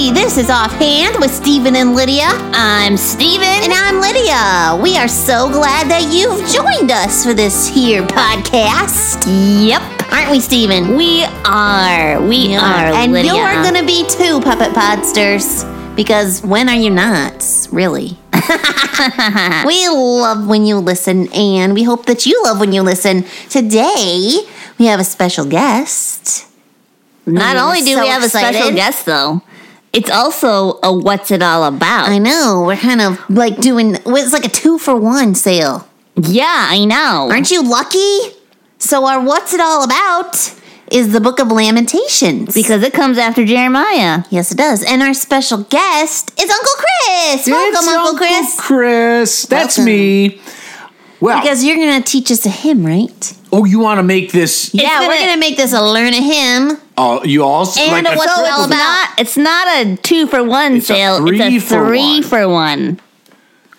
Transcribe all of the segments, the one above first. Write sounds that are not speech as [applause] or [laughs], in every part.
Hey, this is Offhand with Stephen and Lydia. I'm Stephen. And I'm Lydia. We are so glad that you've joined us for this here podcast. Yep. Aren't we, Stephen? We are. We are. And Lydia. you're going to be too, Puppet Podsters. Because when are you not? Really? [laughs] we love when you listen, and we hope that you love when you listen. Today, we have a special guest. Not I'm only do so we have a special guest, though, it's also a what's it all about. I know, we're kind of like doing, it's like a two for one sale. yeah, I know. Aren't you lucky? So, our What's It All About is the Book of Lamentations. because it comes after Jeremiah. yes, it does. And our special guest is Uncle Chris. Welcome, It's Uncle Chris. Chris, that's Welcome. me. Well, Because you're going to teach us a hymn, right? oh, you want to make this? yeah, gonna- we're going to make this a learn a hymn. Oh, you also And like a what's a it triple- all It's about? not. It's not a two for one It's a sale. three it's a for three one. for one.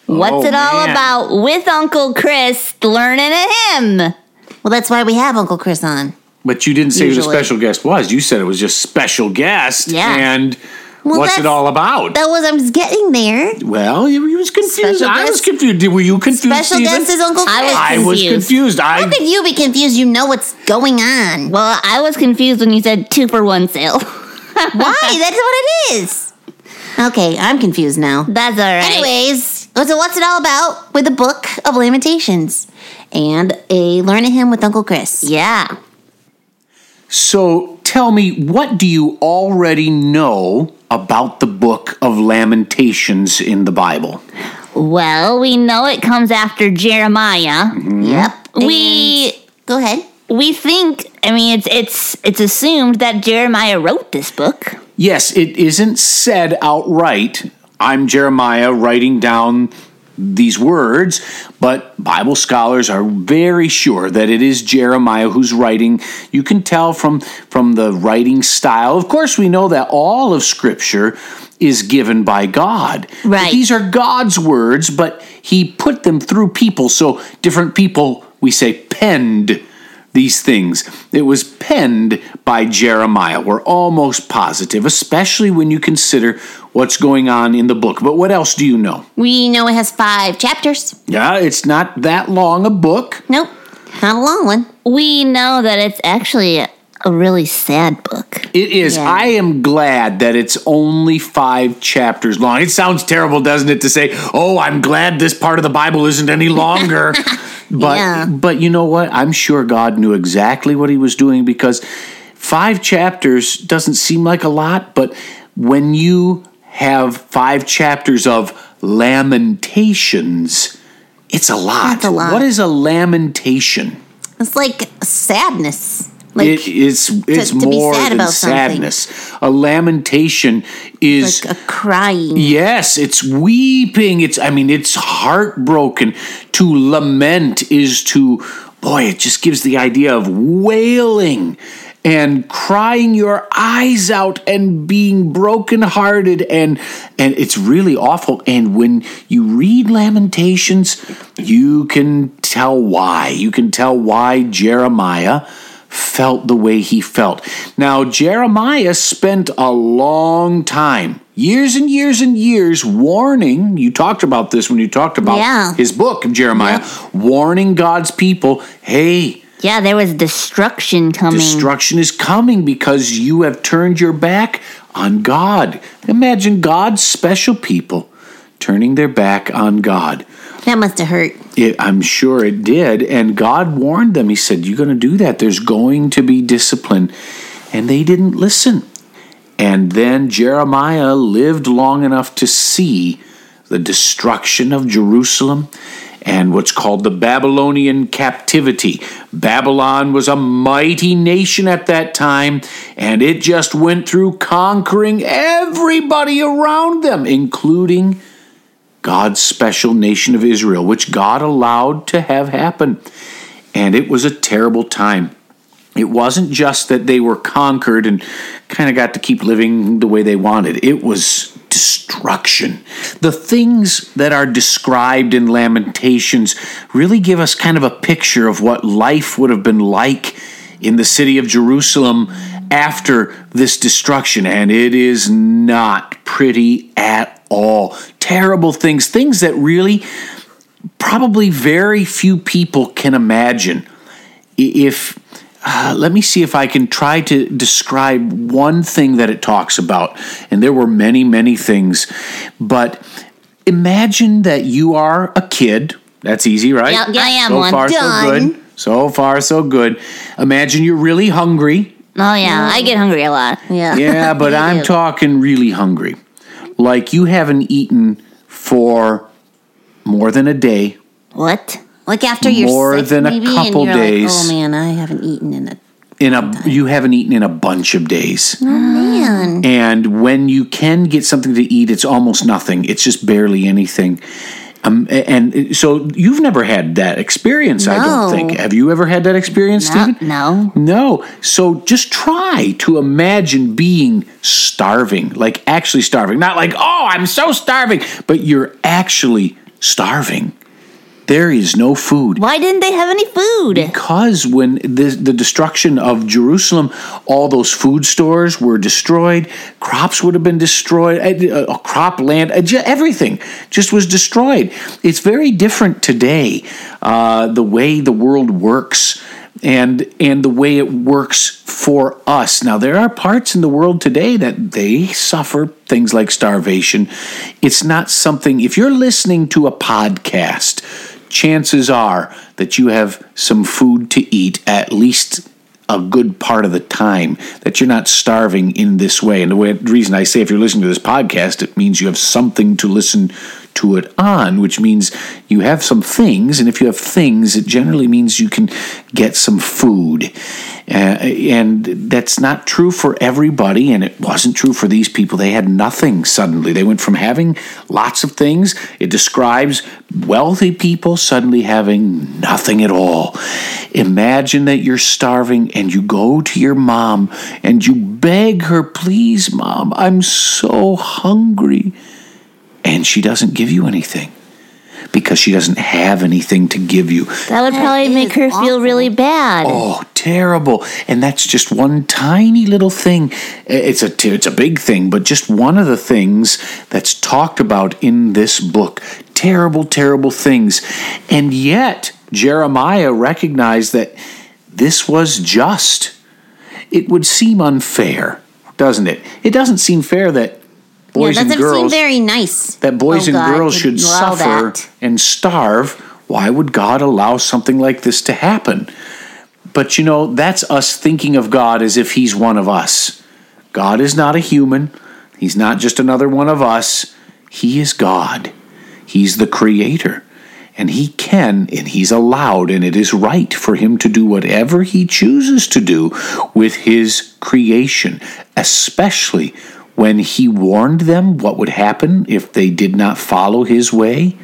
What's Oh, it all man. about with Uncle Chris learning a hymn? Well, that's why we have Uncle Chris on. But you didn't say who the special guest was. You said it was just special guest. Yeah. And Well, what's it all about? That was, I was getting there. well, you, you was confused. Special I was confused. Were you confused? Special Stephen? guest is Uncle Chris. I was I was confused. confused. How I could you be confused? You know what's going on. Well, I was confused when you said two for one sale. [laughs] Why? That's what it is. Okay, I'm confused now. That's all right. Anyways, so what's it all about with the Book of Lamentations and a Learn a Hymn with Uncle Chris? Yeah. So tell me, what do you already know about the book of Lamentations in the Bible? Well, we know it comes after Jeremiah. Mm-hmm. Yep. We And- go ahead. we think. I mean, it's it's it's assumed that Jeremiah wrote this book. Yes, it isn't said outright. I'm Jeremiah writing down these words, but Bible scholars are very sure that it is Jeremiah who's writing. You can tell from from the writing style. Of course, we know that all of scripture is given by God. Right. These are God's words, but he put them through people. So different people, we say, penned these things. It was penned by Jeremiah. We're almost positive, especially when you consider what's going on in the book. But what else do you know? We know it has five chapters. Yeah, it's not that long a book. Nope, not a long one. We know that it's actually a, really sad book. It is. Yeah. I am glad that it's only five chapters long. It sounds terrible, doesn't it, to say, "Oh, I'm glad this part of the Bible isn't any longer." [laughs] but Yeah. but you know what? I'm sure God knew exactly what He was doing because five chapters doesn't seem like a lot, but when you have five chapters of lamentations, it's a lot. A lot. What is a lamentation? It's like sadness. Like it is it's to be more sad than about something. sadness. A lamentation is like a crying. yes, it's weeping. It's I mean it's heartbroken. To lament is to boy, it just gives the idea of wailing and crying your eyes out and being brokenhearted and and it's really awful. And when you read lamentations you can tell why. You can tell why jeremiah felt the way he felt. Now jeremiah spent a long time years and years and years warning you talked about this when you talked about Yeah. his book of jeremiah warning god's people hey Yeah, there was destruction coming. Destruction is coming because you have turned your back on God. Imagine God's special people turning their back on God. That must have hurt. It, I'm sure it did. And God warned them. He said, You're going to do that. There's going to be discipline. And they didn't listen. And then Jeremiah lived long enough to see the destruction of Jerusalem and what's called the Babylonian captivity. Babylon was a mighty nation at that time, and it just went through conquering everybody around them, including God's special nation of Israel, which God allowed to have happen. And it was a terrible time. It wasn't just that they were conquered and kind of got to keep living the way they wanted, it was destruction. The things that are described in Lamentations really give us kind of a picture of what life would have been like in the city of Jerusalem after this destruction, and it is not pretty at all. Terrible things, things that really probably very few people can imagine. If uh, let me see if I can try to describe one thing that it talks about, and there were many, many things, but imagine that you are a kid. That's easy, right? Yep, I am so one. far, so good. So far, so good. Imagine you're really hungry. Oh yeah, I get hungry a lot. Yeah. Yeah, [laughs] but I'm too. talking really hungry. Like you haven't eaten for more than a day. What? Like after you're More sick, than a maybe, couple and you're days. Like, oh man, I haven't eaten in a In a you haven't eaten in a bunch of days. Oh man. And when you can get something to eat, it's almost nothing. It's just barely anything. Um, and so you've never had that experience, I don't think. Have you ever had that experience, No, Stephen? no. No. So just try to imagine being starving, like actually starving. Not like, oh, I'm so starving, but you're actually starving. There is no food. Why didn't they have any food? Because when the, the destruction of Jerusalem, all those food stores were destroyed, crops would have been destroyed, uh, uh, crop land, uh, everything just was destroyed. It's very different today, uh, the way the world works. And and the way it works for us. Now there are parts in the world today that they suffer things like starvation. It's not something if you're listening to a podcast, chances are that you have some food to eat at least a good part of the time that you're not starving in this way. And the, way, the reason i say if you're listening to this podcast it means you have something to listen to it on which means you have some things and if you have things it generally means you can get some food. Uh, and that's not true for everybody and it wasn't true for these people. They had nothing suddenly. They went from having lots of things it describes wealthy people suddenly having nothing at all. Imagine that you're starving and you go to your mom and you beg her please mom i'm so hungry and she doesn't give you anything because she doesn't have anything to give you That would probably is make her feel really bad. Oh, terrible! And that's just one tiny little thing. It's a it's a big thing, but just one of the things that's talked about in this book. Terrible, terrible things, and yet Jeremiah recognized that this was just. It would seem unfair, doesn't it? It doesn't seem fair that boys yeah, and doesn't girls seem very nice. that boys Oh, and God girls should suffer that. and starve, why would God allow something like this to happen? But you know, that's us thinking of God as if He's one of us. God is not a human, He's not just another one of us. He is God, He's the Creator. And he can, and he's allowed, and it is right for him to do whatever he chooses to do with his creation, especially when he warned them what would happen if they did not follow his way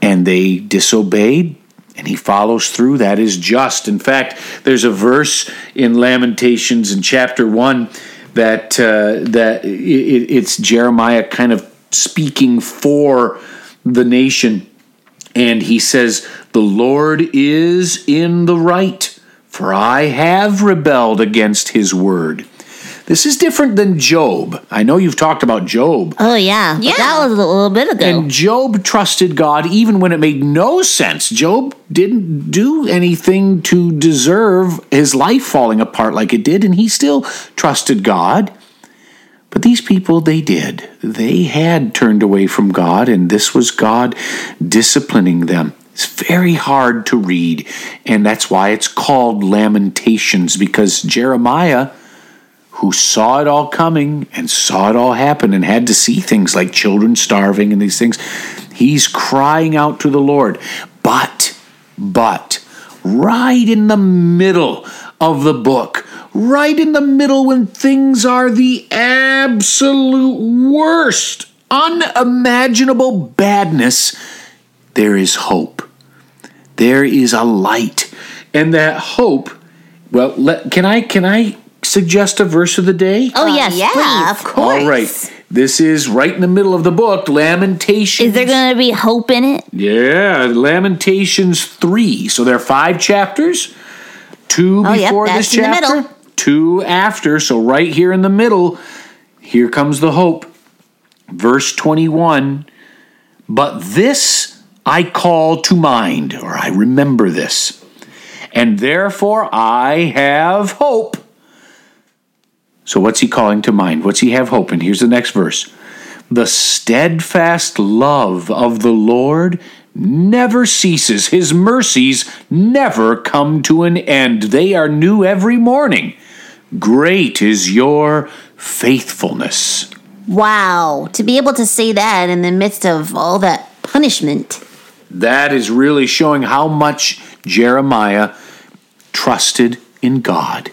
and they disobeyed and he follows through that is just. In fact there's a verse in lamentations in chapter 1 that uh, that it, it's jeremiah kind of speaking for the nation. And he says the lord is in the right for i have rebelled against his word this is different than job i know you've talked about job Oh yeah, Yeah. that was a little bit ago. and Job trusted God even when it made no sense. Job didn't do anything to deserve his life falling apart like it did, and he still trusted God. But these people, they did. They had turned away from God, and this was God disciplining them. It's very hard to read, and that's why it's called Lamentations, because Jeremiah who saw it all coming and saw it all happen and had to see things like children starving and these things. He's crying out to the Lord. But, but, right in the middle of the book, right in the middle when things are the absolute worst, unimaginable badness, there is hope. There is a light. And that hope, well, let, can I can I suggest a verse of the day? oh uh, yes, yeah, please. of course. All right. This is right in the middle of the book, Lamentations. Is there going to be hope in it? Yeah, Lamentations 3. So there are five chapters. Two Oh, yep, before that's this in the chapter, middle. two after, so right here in the middle, here comes the hope. Verse 21 But this I call to mind, or I remember this, and therefore I have hope. So, what's he calling to mind? What's he have hope? And here's the next verse The steadfast love of the Lord never ceases, his mercies never come to an end. They are new every morning. Great is your faithfulness. Wow. To be able to say that in the midst of all that punishment. That is really showing how much Jeremiah trusted in God.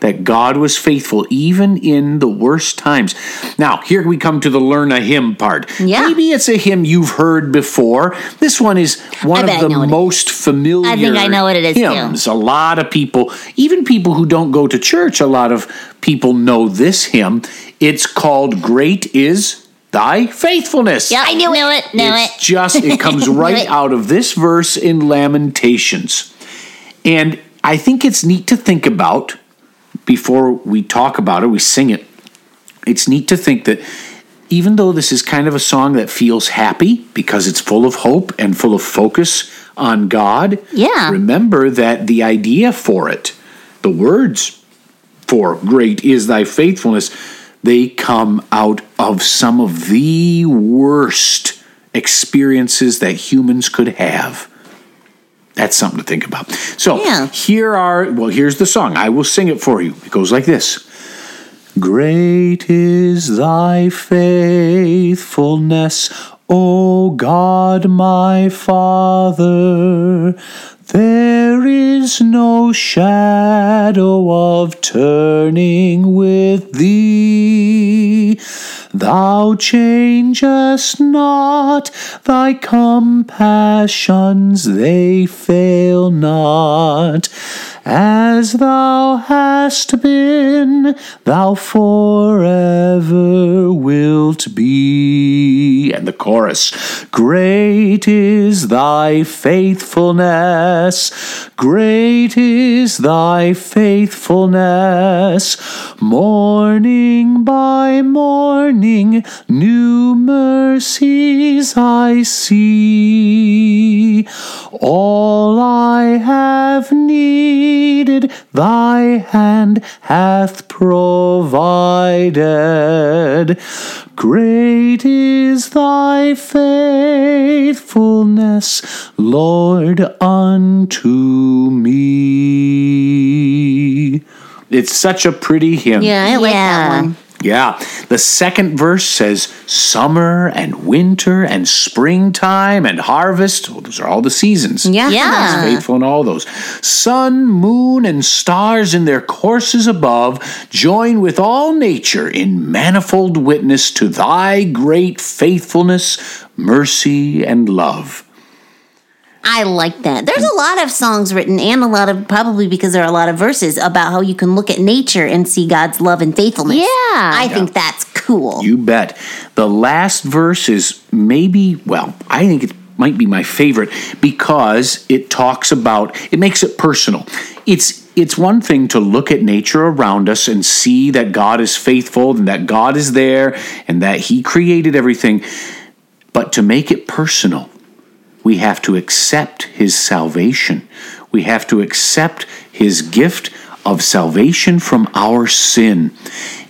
That God was faithful even in the worst times. Now, here we come to the learn a hymn part. Yeah. Maybe it's a hymn you've heard before. This one is one I bet I of the most familiar I think I know what it is, too. hymns. A lot of people, even people who don't go to church, a lot of people know this hymn. It's called Great is Thy Faithfulness. Yep, I knew, knew it. Knew it's it. just it [laughs] comes right it. out of this verse in Lamentations. And I think it's neat to think about before we talk about it, we sing it. It's neat to think that even though this is kind of a song that feels happy because it's full of hope and full of focus on God, Yeah. remember that the idea for it, the words for great is thy faithfulness, they come out of some of the worst experiences that humans could have. That's something to think about. So Yeah. here are, well, here's the song. I will sing it for you. It goes like this Great is thy faithfulness, O God my Father. There is no shadow of turning with thee. Thou changest not, thy compassions they fail not. As thou hast been, thou forever wilt be. And the chorus Great is thy faithfulness, great is thy faithfulness. Morning by morning, new mercies I see. All I have needed, thy hand hath provided. Great is thy faithfulness, Lord, unto me. It's such a pretty hymn. Yeah, I like that one. Yeah. The second verse says summer and winter and springtime and harvest. Well, those are all the seasons. Yeah. Yeah. Faithful in all those. Sun, moon, and stars in their courses above join with all nature in manifold witness to thy great faithfulness, mercy, and love. I like that. There's a lot of songs written, and a lot of probably because there are a lot of verses about how you can look at nature and see God's love and faithfulness. Yeah. I think that's cool. You bet. The last verse is maybe, well, I think it might be my favorite because it talks about it makes it personal. It's it's one thing to look at nature around us and see that God is faithful and that God is there and that he created everything, but to make it personal, we have to accept his salvation. We have to accept his gift of salvation from our sin.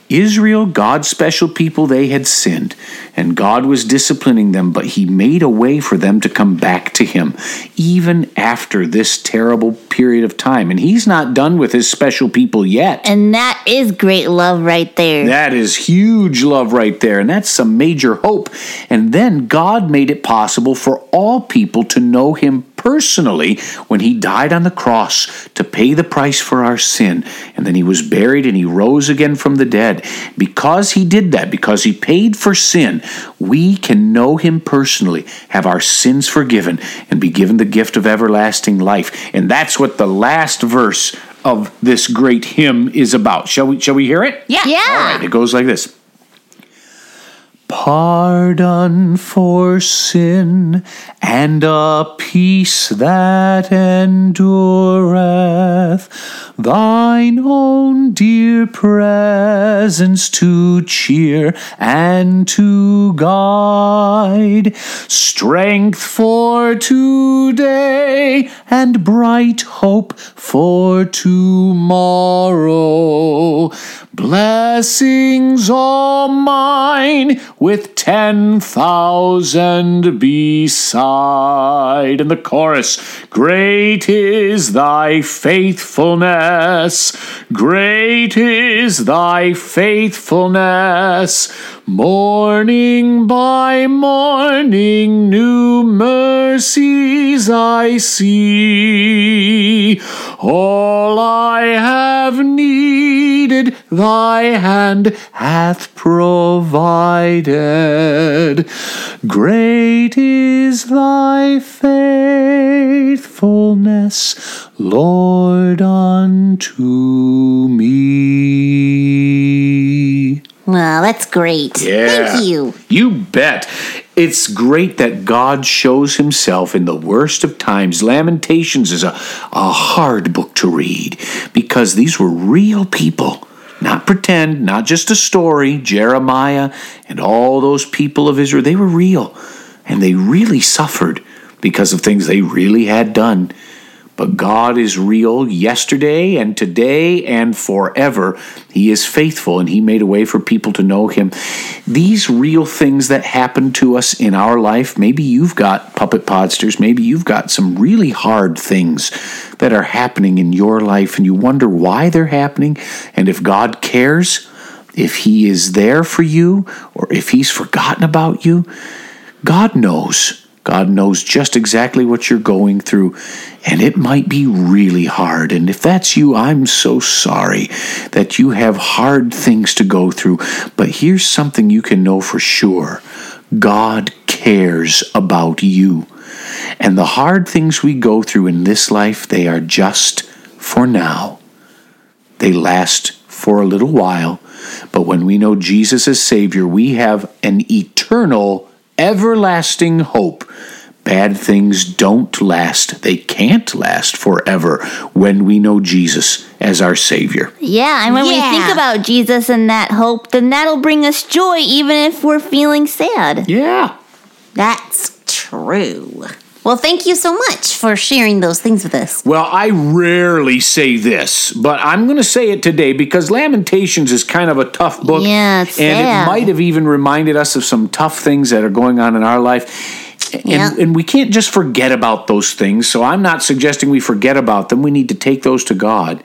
Israel, God's special people, they had sinned, and God was disciplining them, but He made a way for them to come back to Him, even after this terrible period of time. And He's not done with His special people yet. And that is great love right there. That is huge love right there, and that's some major hope. And then God made it possible for all people to know Him personally when He died on the cross to pay the price for our sin. And then He was buried and He rose again from the dead. Because He did that, because He paid for sin, we can know Him personally, have our sins forgiven, and be given the gift of everlasting life. And that's what the last verse of this great hymn is about. Shall we, shall we hear it? Yeah. All right, it goes like this pardon for sin, and a peace that endureth, thine own dear presence to cheer and to guide, strength for today, and bright hope for tomorrow. Blessings all mine with ten thousand beside. And the chorus Great is thy faithfulness, great is thy faithfulness. Morning by morning, new mercies I see. All I have needed, thy hand hath provided. Great is thy faithfulness, Lord, unto me. Well, that's great. Yeah. Thank you. You bet. It's great that God shows himself in the worst of times. Lamentations is a, a hard book to read because these were real people. Not pretend, not just a story. Jeremiah and all those people of Israel, they were real. And they really suffered because of things they really had done. But God is real yesterday and today and forever. He is faithful and He made a way for people to know Him. These real things that happen to us in our life, maybe you've got puppet podsters, maybe you've got some really hard things that are happening in your life and you wonder why they're happening and if God cares, if He is there for you or if He's forgotten about you. God knows. God knows just exactly what you're going through, and it might be really hard. And if that's you, I'm so sorry that you have hard things to go through. But here's something you can know for sure God cares about you. And the hard things we go through in this life, they are just for now. They last for a little while, but when we know Jesus as Savior, we have an eternal everlasting hope. Bad things don't last. They can't last forever when we know Jesus as our Savior. Yeah, and when we think about Jesus and that hope, then that'll bring us joy even if we're feeling sad. Yeah. That's true. Well, thank you so much for sharing those things with us. Well, I rarely say this, but I'm going to say it today because Lamentations is kind of a tough book. Yeah, and sad. it might have even reminded us of some tough things that are going on in our life. And, Yeah. and we can't just forget about those things. So I'm not suggesting we forget about them. We need to take those to God.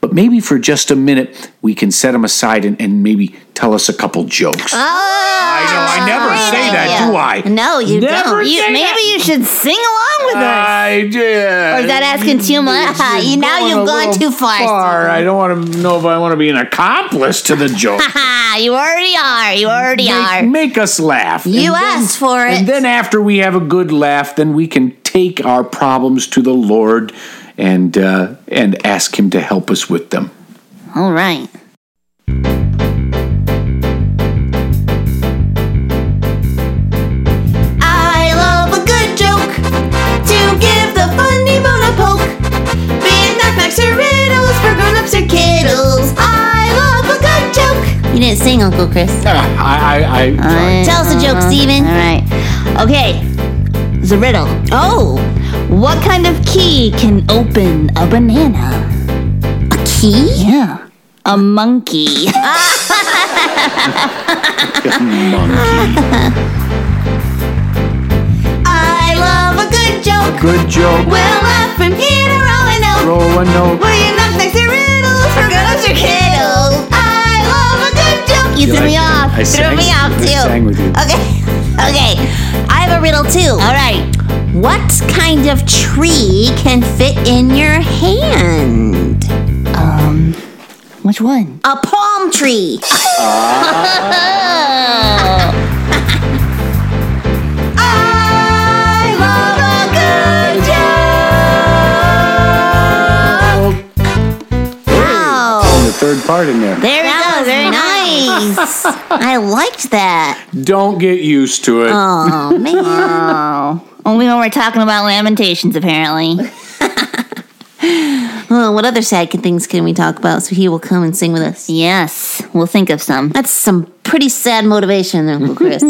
But maybe for just a minute, we can set them aside and, and maybe tell us a couple jokes. Oh, I know, I never great say that, do I? No, you Never don't. You, maybe that. you should sing along with us. I did. Or is that asking too much? [laughs] You- now you've gone too far, I don't want to know if I want to be an accomplice to the joke. [laughs] You already are. You already are. make, make us laugh. You And then- asked for it. And then after we have a good laugh, then we can take our problems to the Lord and uh, and ask Him to help us with them. All right. Uncle Chris. I, I, I, Tell us a joke, Stephen. All right. Okay. It's a riddle. Oh, What kind of key can open a banana? a key? Yeah. A monkey. monkey. [laughs] I love a good joke. good joke. We'll laugh from here to Roanoke. Roll a note. Will you knock next to riddles for grown-ups or kiddles? You You threw like me off. I threw sang- me off I too. sang with you. Okay. [laughs] Okay. I have a riddle too. All right. What kind of tree can fit in your hand? Um, which one? A palm tree. [laughs] I love a good joke. Wow. Telling the third part in there. There we go. Very nice. Nice. I liked that. Don't get used to it. Oh [laughs] man. Oh, only when we're talking about Lamentations, apparently. [laughs] Oh, what other sad things can we talk about? So he will come and sing with us. Yes, we'll think of some. That's some pretty sad motivation, Uncle [laughs] Chris.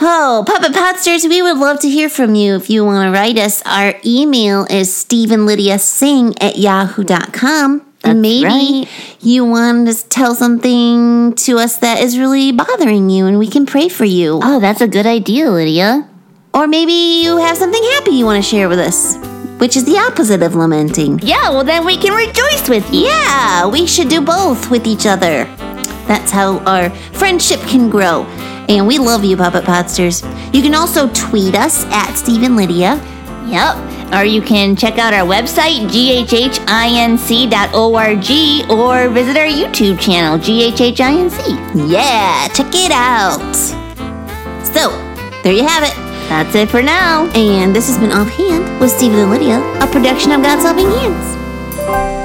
oh, Puppet Podsters, we would love to hear from you if you want to write us. Our email is StephenLydiaSing at yahoo.com. That's Maybe right. you want to tell something to us that is really bothering you and we can pray for you. Oh, that's a good idea, Lydia. Or maybe you have something happy you want to share with us, which is the opposite of lamenting. Yeah, well, then we can rejoice with you. Yeah, we should do both with each other. That's how our friendship can grow. And we love you, Puppet Podsters. You can also tweet us at Stephen Lydia. Yep. Or you can check out our website, ghhinc.org, or visit our YouTube channel, ghhinc. Yeah, check it out. So, there you have it. That's it for now. And this has been Offhand with Stephen and Lydia, a production of God's Helping Hands.